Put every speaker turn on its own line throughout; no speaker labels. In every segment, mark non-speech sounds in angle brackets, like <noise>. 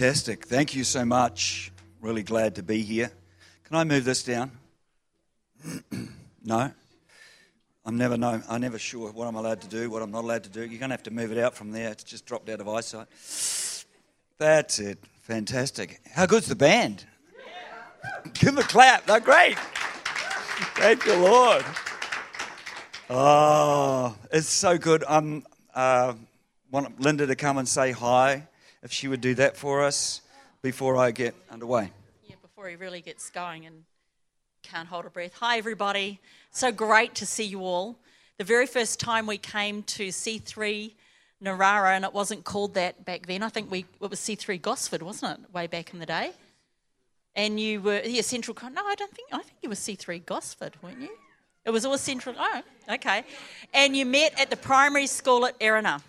Fantastic. Thank you so much. Really glad to be here. Can I move this down? <clears throat> no? I'm never know. I'm never sure what I'm allowed to do, what I'm not allowed to do. You're going to have to move it out from there. It's just dropped out of eyesight. That's it. Fantastic. How good's the band? <laughs> Give them a clap. They're great. Thank you, Lord. Oh, it's so good. I'm uh, want Linda to come and say hi, if she would do that for us before I get underway.
Yeah, before he really gets going and can't hold a breath. Hi, everybody. So great to see you all. The very first time we came to C3 Narara, and it wasn't called that back then. I think we it was C3 Gosford, wasn't it, way back in the day? And you were yeah, Central. No, I don't think. I think you were C3 Gosford, weren't you? It was all Central. Oh, okay. And you met at the primary school at Erina.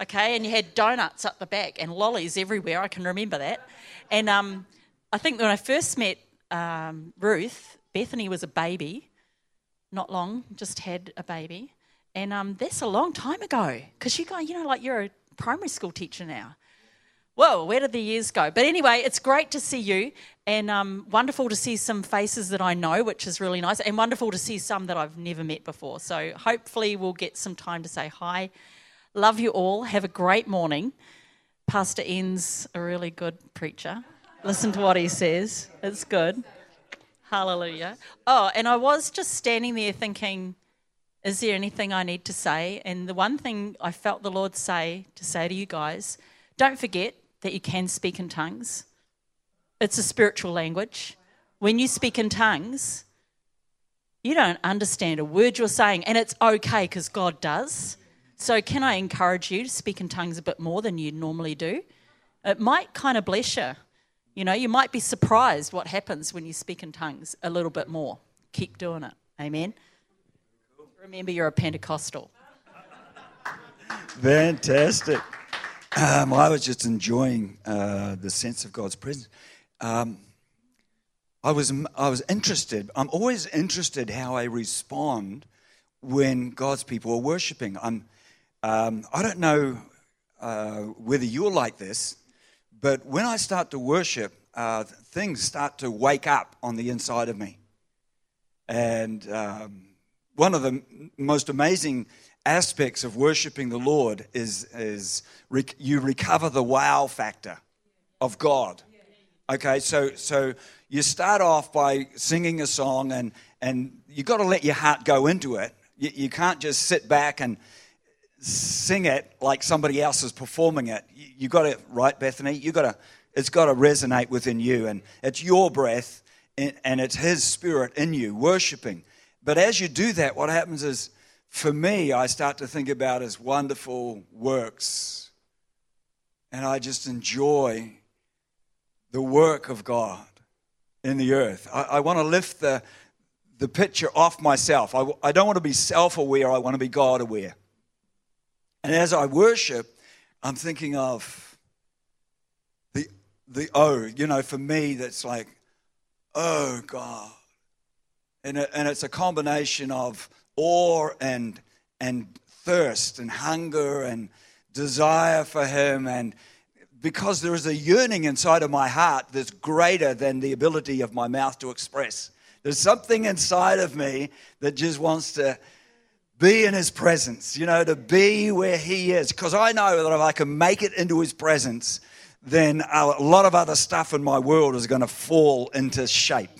Okay, and you had donuts up the back and lollies everywhere. I can remember that. And um, I think when I first met um, Ruth, Bethany was a baby, not long, just had a baby, and um, that's a long time ago. Because you go, you know, like you're a primary school teacher now. Whoa, where did the years go? But anyway, it's great to see you, and um, wonderful to see some faces that I know, which is really nice, and wonderful to see some that I've never met before. So hopefully, we'll get some time to say hi. Love you all. Have a great morning. Pastor Ian's a really good preacher. Listen to what he says, it's good. Hallelujah. Oh, and I was just standing there thinking, is there anything I need to say? And the one thing I felt the Lord say to say to you guys don't forget that you can speak in tongues. It's a spiritual language. When you speak in tongues, you don't understand a word you're saying, and it's okay because God does. So, can I encourage you to speak in tongues a bit more than you normally do? It might kind of bless you. You know, you might be surprised what happens when you speak in tongues a little bit more. Keep doing it. Amen. Remember, you're a Pentecostal.
Fantastic. Um, I was just enjoying uh, the sense of God's presence. Um, I was I was interested. I'm always interested how I respond when God's people are worshiping. I'm um, I don't know uh, whether you're like this, but when I start to worship, uh, things start to wake up on the inside of me. And um, one of the most amazing aspects of worshiping the Lord is, is rec- you recover the wow factor of God. Okay, so so you start off by singing a song, and and you've got to let your heart go into it. You, you can't just sit back and sing it like somebody else is performing it. You, you got to right, Bethany. You got to. It's got to resonate within you, and it's your breath, and, and it's His Spirit in you worshiping. But as you do that, what happens is, for me, I start to think about His wonderful works, and I just enjoy the work of God in the earth. I, I want to lift the, the picture off myself. I, I don't want to be self aware, I want to be God aware. And as I worship, I'm thinking of the, the oh, you know, for me, that's like, oh God. And, it, and it's a combination of awe and, and thirst and hunger and desire for Him and because there is a yearning inside of my heart that's greater than the ability of my mouth to express. There's something inside of me that just wants to be in his presence, you know, to be where he is. Because I know that if I can make it into his presence, then a lot of other stuff in my world is going to fall into shape.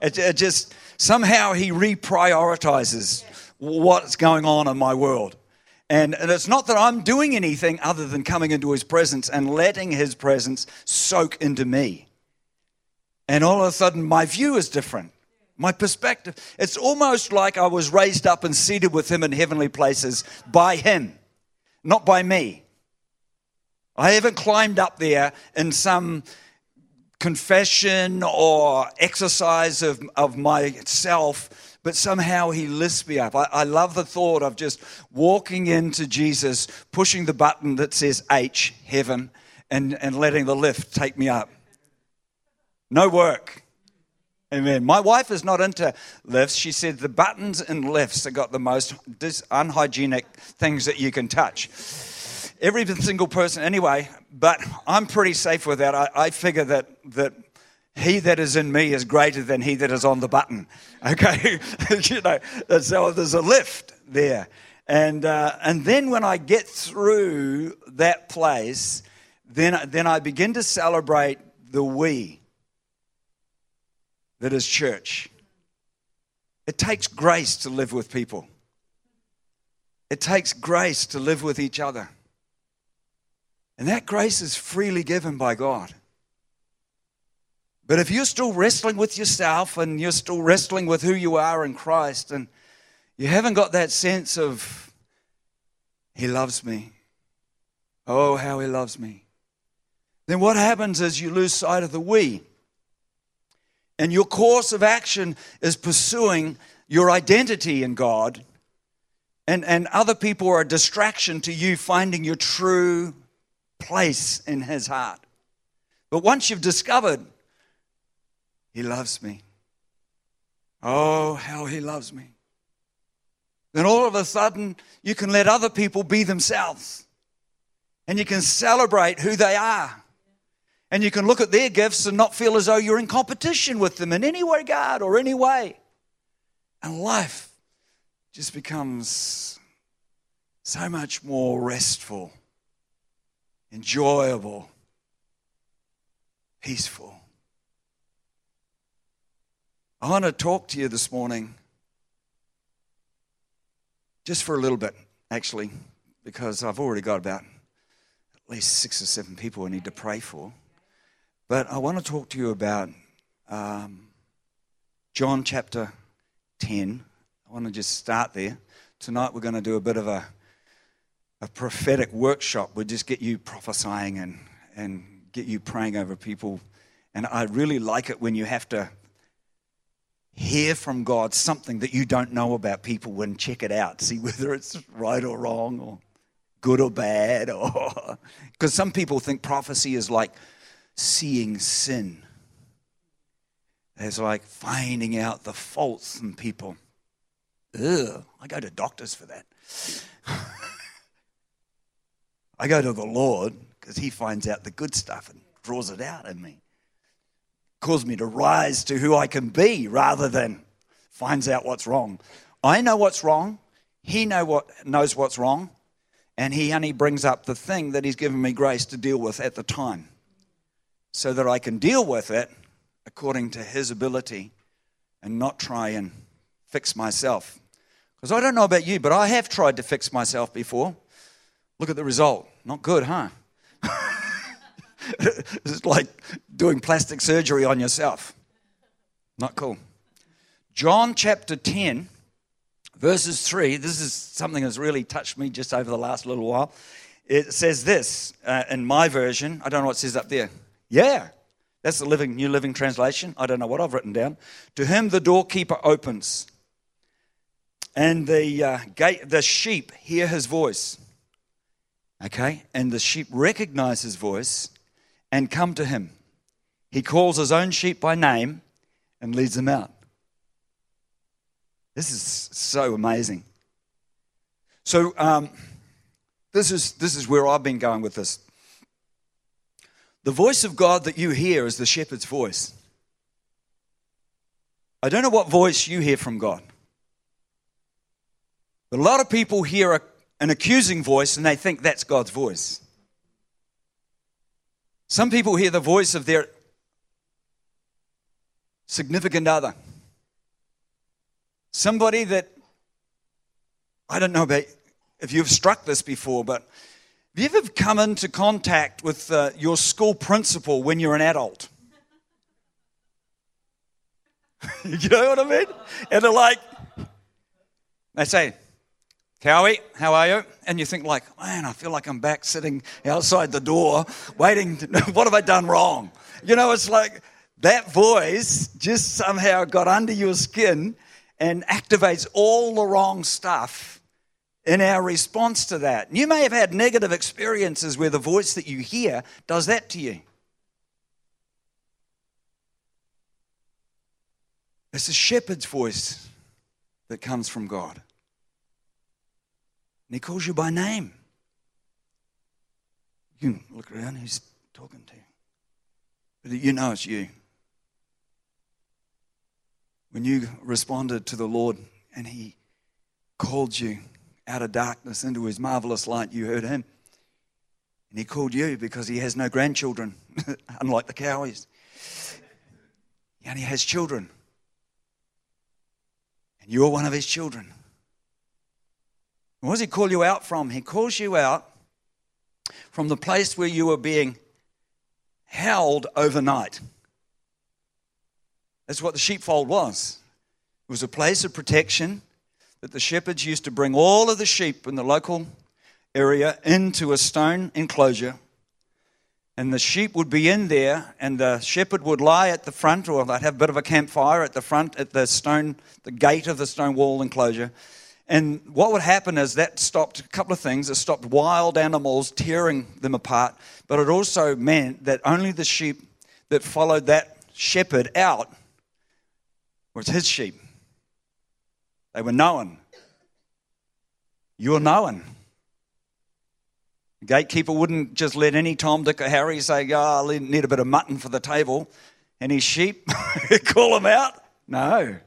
It, it just somehow he reprioritizes what's going on in my world. And, and it's not that I'm doing anything other than coming into his presence and letting his presence soak into me. And all of a sudden, my view is different. My perspective. It's almost like I was raised up and seated with him in heavenly places by him, not by me. I haven't climbed up there in some confession or exercise of, of myself, but somehow he lifts me up. I, I love the thought of just walking into Jesus, pushing the button that says H, heaven, and, and letting the lift take me up. No work. Amen. My wife is not into lifts. She said the buttons in lifts have got the most dis- unhygienic things that you can touch. Every single person, anyway, but I'm pretty safe with that. I, I figure that, that he that is in me is greater than he that is on the button. <laughs> Okay? <laughs> you know, so there's a lift there. And, uh, and then when I get through that place, then, then I begin to celebrate the we that is church. It takes grace to live with people. It takes grace to live with each other. And that grace is freely given by God. But if you're still wrestling with yourself and you're still wrestling with who you are in Christ and you haven't got that sense of, He loves me, oh, how He loves me, then what happens is you lose sight of the we. And your course of action is pursuing your identity in God, and, and other people are a distraction to you finding your true place in His heart. But once you've discovered, He loves me, oh, how He loves me, then all of a sudden you can let other people be themselves, and you can celebrate who they are. And you can look at their gifts and not feel as though you're in competition with them in any regard or any way. And life just becomes so much more restful, enjoyable, peaceful. I want to talk to you this morning just for a little bit, actually, because I've already got about at least six or seven people I need to pray for. But I want to talk to you about um, John chapter 10. I want to just start there. Tonight we're going to do a bit of a, a prophetic workshop. We'll just get you prophesying and, and get you praying over people. And I really like it when you have to hear from God something that you don't know about people and check it out, see whether it's right or wrong or good or bad. Or <laughs> because some people think prophecy is like seeing sin. It's like finding out the faults in people. Ugh, I go to doctors for that. <laughs> I go to the Lord because He finds out the good stuff and draws it out in me. Calls me to rise to who I can be rather than finds out what's wrong. I know what's wrong. He know what, knows what's wrong. And He only brings up the thing that He's given me grace to deal with at the time so that I can deal with it according to His ability and not try and fix myself. Because I don't know about you, but I have tried to fix myself before. Look at the result. Not good, huh? <laughs> it's like doing plastic surgery on yourself. Not cool. John chapter 10, verses 3. This is something that's really touched me just over the last little while. It says this uh, in my version. I don't know what it says up there. Yeah, that's the living, New Living Translation. I don't know what I've written down. To him the doorkeeper opens, and the uh, gate, the sheep hear his voice. Okay, and the sheep recognize his voice and come to him. He calls his own sheep by name and leads them out. This is so amazing. So, um, this is this is where I've been going with this. The voice of God that you hear is the shepherd's voice. I don't know what voice you hear from God. But a lot of people hear a, an accusing voice and they think that's God's voice. Some people hear the voice of their significant other. Somebody that, I don't know about if you've struck this before, but have you ever come into contact with uh, your school principal when you're an adult? <laughs> you know what I mean? And they're like, they say, Cowie, how are you? And you think like, man, I feel like I'm back sitting outside the door waiting. To, <laughs> what have I done wrong? You know, it's like that voice just somehow got under your skin and activates all the wrong stuff in our response to that. You may have had negative experiences where the voice that you hear does that to you. It's a shepherd's voice that comes from God. And he calls you by name. You can look around, who's talking to you? But you know it's you. When you responded to the Lord and he called you out of darkness into his marvelous light, you heard him. And he called you because he has no grandchildren, <laughs> unlike the Cowies. He only has children. And you're one of his children. What does he call you out from? He calls you out from the place where you were being held overnight. That's what the sheepfold was. It was a place of protection that the shepherds used to bring all of the sheep in the local area into a stone enclosure. And the sheep would be in there, and the shepherd would lie at the front, or they'd have a bit of a campfire at the front, at the stone, the gate of the stone wall enclosure. And what would happen is that stopped a couple of things. It stopped wild animals tearing them apart, but it also meant that only the sheep that followed that shepherd out was his sheep. They were known. You were known. The gatekeeper wouldn't just let any Tom, Dick, or Harry say, Oh, I need a bit of mutton for the table. Any sheep? <laughs> Call them out? No.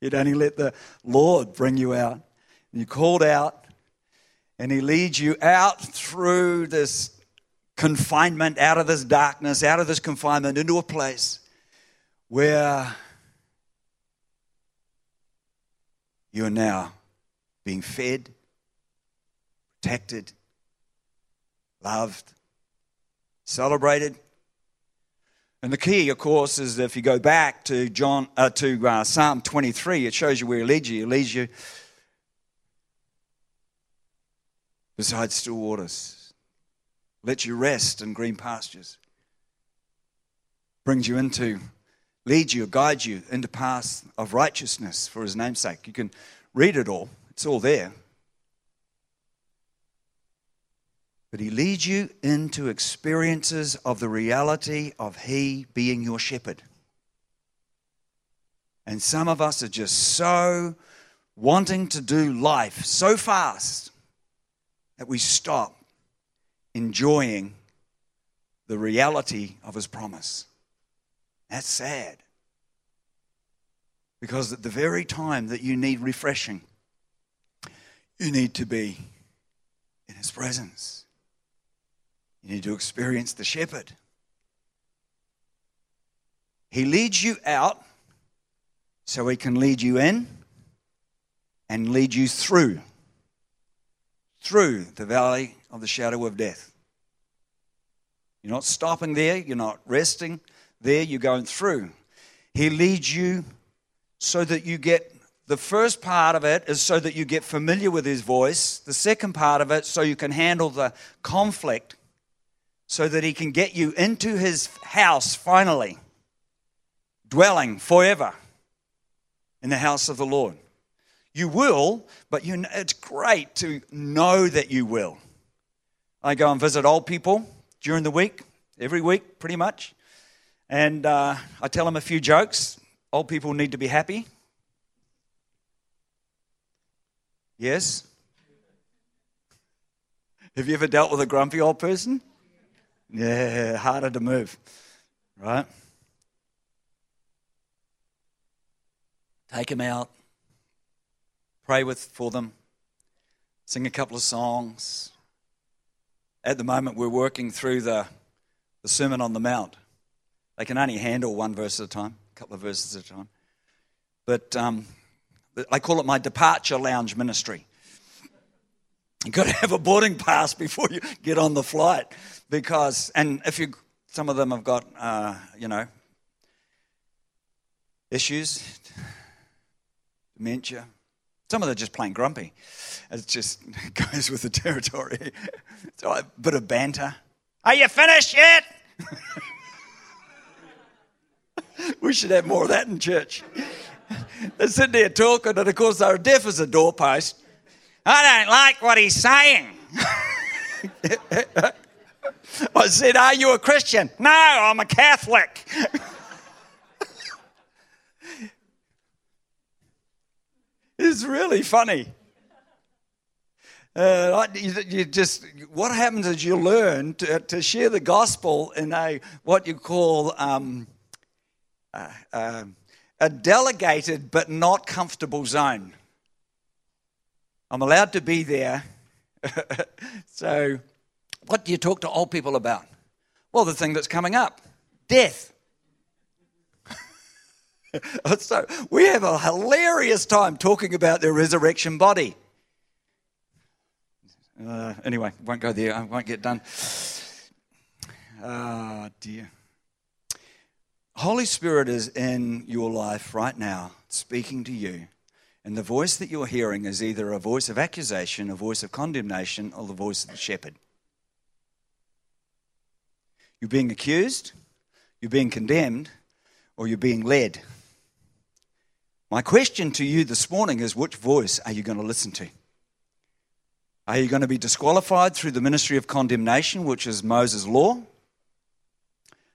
You'd only let the Lord bring you out. You called out, and He leads you out through this confinement, out of this darkness, out of this confinement, into a place where you are now being fed, protected, loved, celebrated. And the key, of course, is if you go back to John uh, to uh, Psalm 23, it shows you where he leads you. He leads you beside still waters, lets you rest in green pastures, brings you into, leads you, guide you into paths of righteousness for his name's sake. You can read it all, it's all there. But he leads you into experiences of the reality of he being your shepherd. And some of us are just so wanting to do life so fast that we stop enjoying the reality of his promise. That's sad. Because at the very time that you need refreshing, you need to be in his presence. You need to experience the shepherd. He leads you out so he can lead you in and lead you through through the valley of the shadow of death. You're not stopping there, you're not resting there, you're going through. He leads you so that you get the first part of it is so that you get familiar with his voice. The second part of it, so you can handle the conflict, so that he can get you into his house finally, dwelling forever in the house of the Lord. You will, but you, know, it's great to know that you will. I go and visit old people during the week, every week pretty much, and uh, I tell them a few jokes. Old people need to be happy. Yes? Have you ever dealt with a grumpy old person? Yeah, harder to move, right? Take them out, pray with for them, sing a couple of songs. At the moment, we're working through the, the Sermon on the Mount. They can only handle one verse at a time, a couple of verses at a time. But um, I call it my departure lounge ministry. You've got to have a boarding pass before you get on the flight because, and if you, some of them have got, uh, you know, issues, dementia, Some of them are just plain grumpy. It just <laughs> goes with the territory. <laughs> So a bit of banter. Are you finished yet? <laughs> <laughs> we should have more of that in church. They're sitting there talking, and of course they're deaf as a doorpost. I don't like what he's saying. <laughs> I said, Are you a Christian? No, I'm a Catholic. <laughs> it's really funny. Uh, you, you just what happens is you learn to, to share the gospel in a what you call um, uh, um, a delegated but not comfortable zone. I'm allowed to be there. <laughs> so, what do you talk to old people about? Well, the thing that's coming up death. <laughs> so, we have a hilarious time talking about the resurrection body. Uh, anyway, won't go there. I won't get done. Ah, dear. Holy Spirit is in your life right now, speaking to you. And the voice that you're hearing is either a voice of accusation, a voice of condemnation, or the voice of the shepherd. You're being accused, you're being condemned, or you're being led. My question to you this morning is which voice are you going to listen to? Are you going to be disqualified through the ministry of condemnation, which is Moses' law,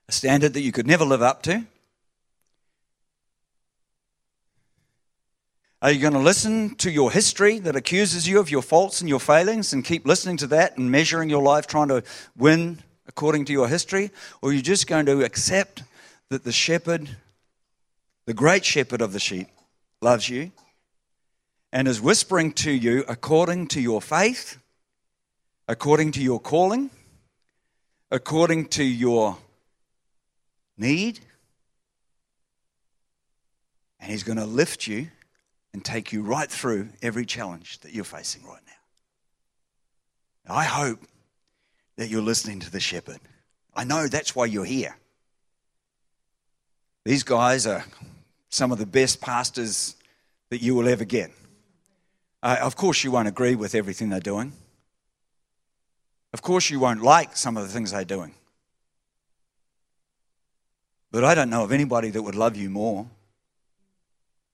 a standard that you could never live up to? Are you going to listen to your history that accuses you of your faults and your failings and keep listening to that and measuring your life trying to win according to your history? Or are you just going to accept that the shepherd, the great shepherd of the sheep, loves you and is whispering to you according to your faith, according to your calling, according to your need? And he's going to lift you and take you right through every challenge that you're facing right now. I hope that you're listening to the shepherd. I know that's why you're here. These guys are some of the best pastors that you will ever get. Uh, of course, you won't agree with everything they're doing. Of course, you won't like some of the things they're doing. But I don't know of anybody that would love you more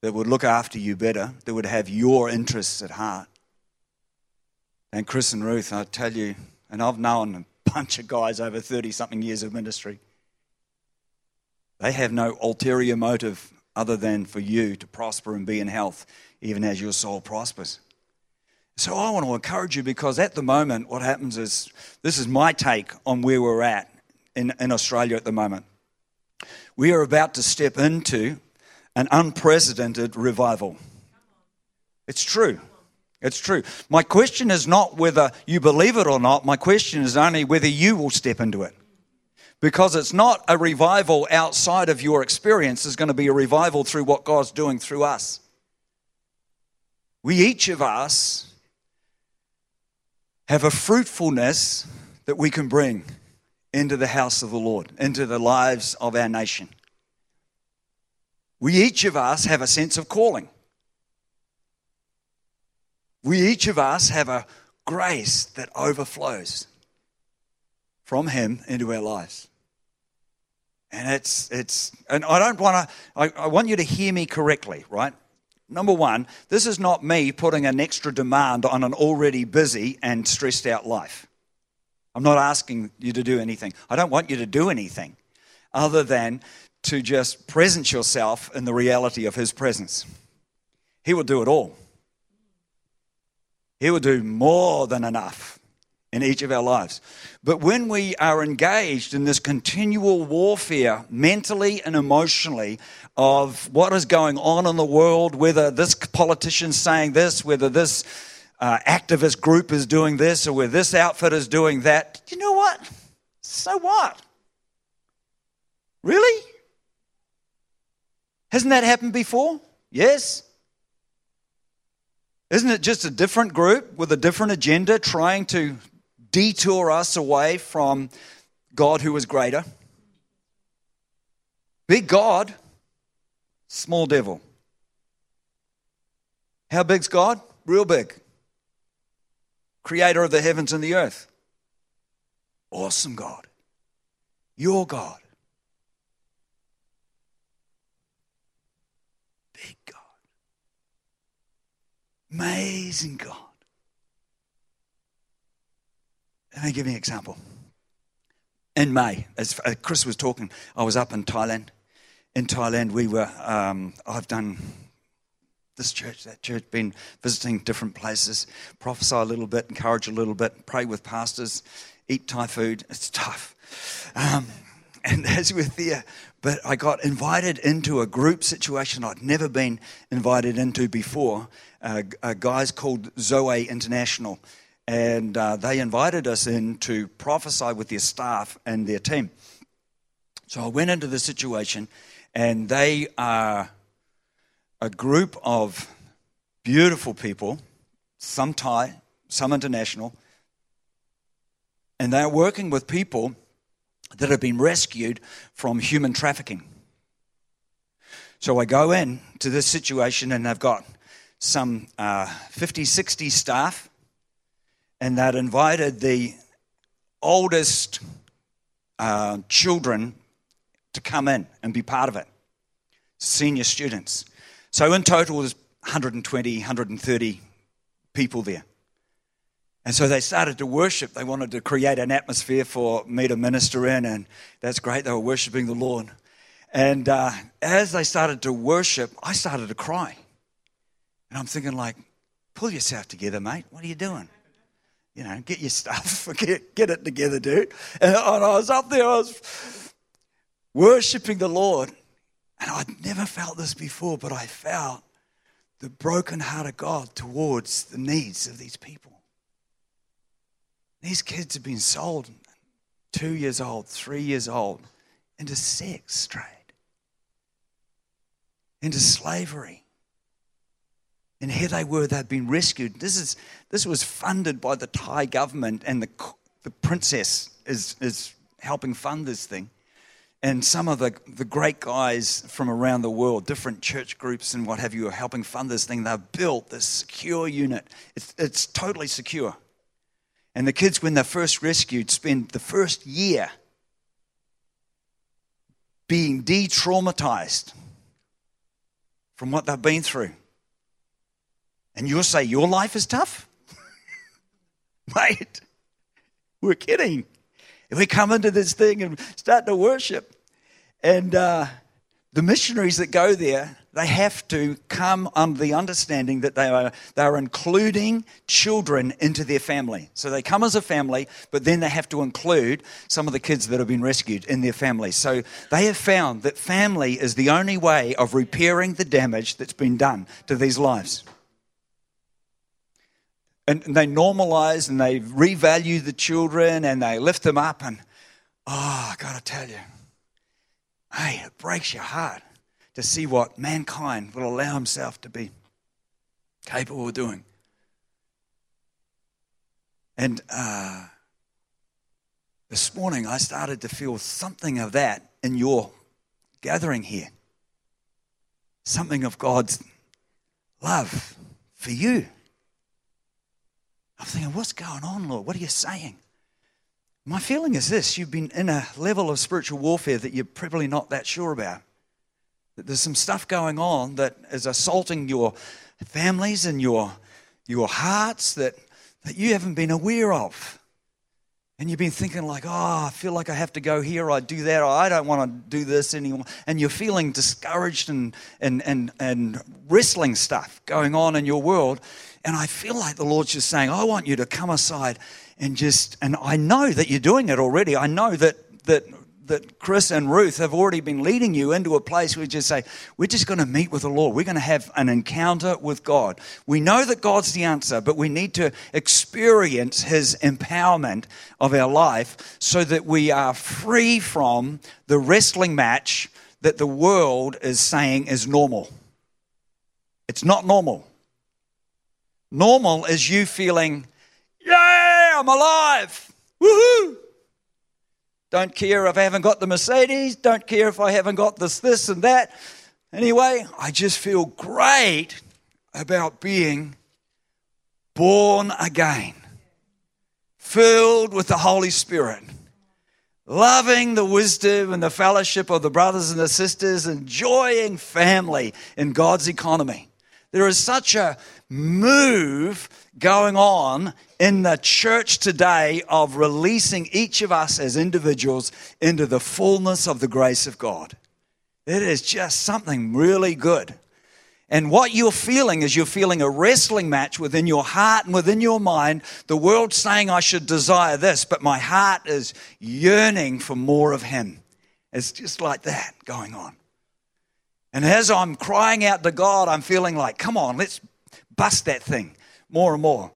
that would look after you better, that would have your interests at heart. And Chris and Ruth, I tell you, and I've known a bunch of guys over 30 something years of ministry, they have no ulterior motive other than for you to prosper and be in health, even as your soul prospers. So I want to encourage you because at the moment, what happens is this is my take on where we're at in, in Australia at the moment. We are about to step into an unprecedented revival. It's true. It's true. My question is not whether you believe it or not. My question is only whether you will step into it. Because it's not a revival outside of your experience, it's going to be a revival through what God's doing through us. We each of us have a fruitfulness that we can bring into the house of the Lord, into the lives of our nation. We each of us have a sense of calling. We each of us have a grace that overflows from Him into our lives. And it's, it's and I don't want to, I, I want you to hear me correctly, right? Number one, this is not me putting an extra demand on an already busy and stressed out life. I'm not asking you to do anything. I don't want you to do anything other than to just present yourself in the reality of His presence. He will do it all. He will do more than enough in each of our lives. But when we are engaged in this continual warfare, mentally and emotionally, of what is going on in the world, whether this politician's saying this, whether this uh, activist group is doing this, or where this outfit is doing that, you know what? So what? Really? Hasn't that happened before? Yes. Isn't it just a different group with a different agenda trying to detour us away from God who is greater? Big God, small devil. How big's God? Real big. Creator of the heavens and the earth. Awesome God. Your God. Big God. Amazing God. Let me give you an example. In May, as Chris was talking, I was up in Thailand. In Thailand, we were, um, I've done this church, that church, been visiting different places, prophesy a little bit, encourage a little bit, pray with pastors, eat Thai food. It's tough. Um, and <laughs> as we're there, but I got invited into a group situation I'd never been invited into before. Uh, uh, guys called Zoe International, and uh, they invited us in to prophesy with their staff and their team. So I went into the situation, and they are a group of beautiful people, some Thai, some international, and they're working with people that have been rescued from human trafficking. So I go in to this situation, and they've got some uh, 50, 60 staff, and they'd invited the oldest uh, children to come in and be part of it, senior students. So in total, there's 120, 130 people there. And so they started to worship. They wanted to create an atmosphere for me to minister in, and that's great. They were worshiping the Lord. And uh, as they started to worship, I started to cry. And I'm thinking, like, pull yourself together, mate. What are you doing? You know, get your stuff, <laughs> get, get it together, dude. And, and I was up there, I was worshiping the Lord. And I'd never felt this before, but I felt the broken heart of God towards the needs of these people. These kids have been sold two years old, three years old, into sex trade, into slavery. And here they were, they'd been rescued. This, is, this was funded by the Thai government, and the, the princess is, is helping fund this thing. And some of the, the great guys from around the world, different church groups and what have you, are helping fund this thing. They've built this secure unit. It's, it's totally secure. And the kids, when they're first rescued, spend the first year being de traumatized from what they've been through. And you'll say, Your life is tough? <laughs> Mate, we're kidding. If we come into this thing and start to worship, and uh, the missionaries that go there, they have to come under the understanding that they are, they are including children into their family. So they come as a family, but then they have to include some of the kids that have been rescued in their family. So they have found that family is the only way of repairing the damage that's been done to these lives. And they normalize and they revalue the children and they lift them up. And oh, I got to tell you, hey, it breaks your heart to see what mankind will allow himself to be capable of doing. And uh, this morning, I started to feel something of that in your gathering here. Something of God's love for you. I'm thinking, what's going on, Lord? What are you saying? My feeling is this you've been in a level of spiritual warfare that you're probably not that sure about. That there's some stuff going on that is assaulting your families and your, your hearts that, that you haven't been aware of. And you've been thinking, like, oh, I feel like I have to go here, I do that, or I don't want to do this anymore. And you're feeling discouraged and, and, and, and wrestling stuff going on in your world. And I feel like the Lord's just saying, I want you to come aside and just, and I know that you're doing it already. I know that, that that Chris and Ruth have already been leading you into a place where you just say, We're just going to meet with the Lord. We're going to have an encounter with God. We know that God's the answer, but we need to experience His empowerment of our life so that we are free from the wrestling match that the world is saying is normal. It's not normal. Normal is you feeling, Yeah, I'm alive. Woohoo! Don't care if I haven't got the Mercedes. Don't care if I haven't got this, this, and that. Anyway, I just feel great. about being born again, filled with the Holy Spirit, loving the wisdom and the fellowship of the brothers and the sisters, enjoying family in God's economy. There is such a move going on in the church today of releasing each of us as individuals into the fullness of the grace of God. It is just something really good. And what you're feeling is you're feeling a wrestling match within your heart and within your mind. The world's saying I should desire this, but my heart is yearning for more of Him. It's just like that going on. And as I'm crying out to God, I'm feeling like, come on, let's bust that thing more and more.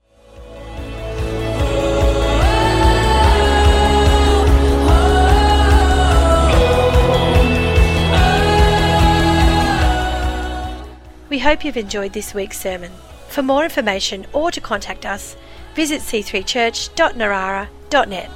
We hope you've enjoyed this week's sermon. For more information or to contact us, visit c3church.narara.net.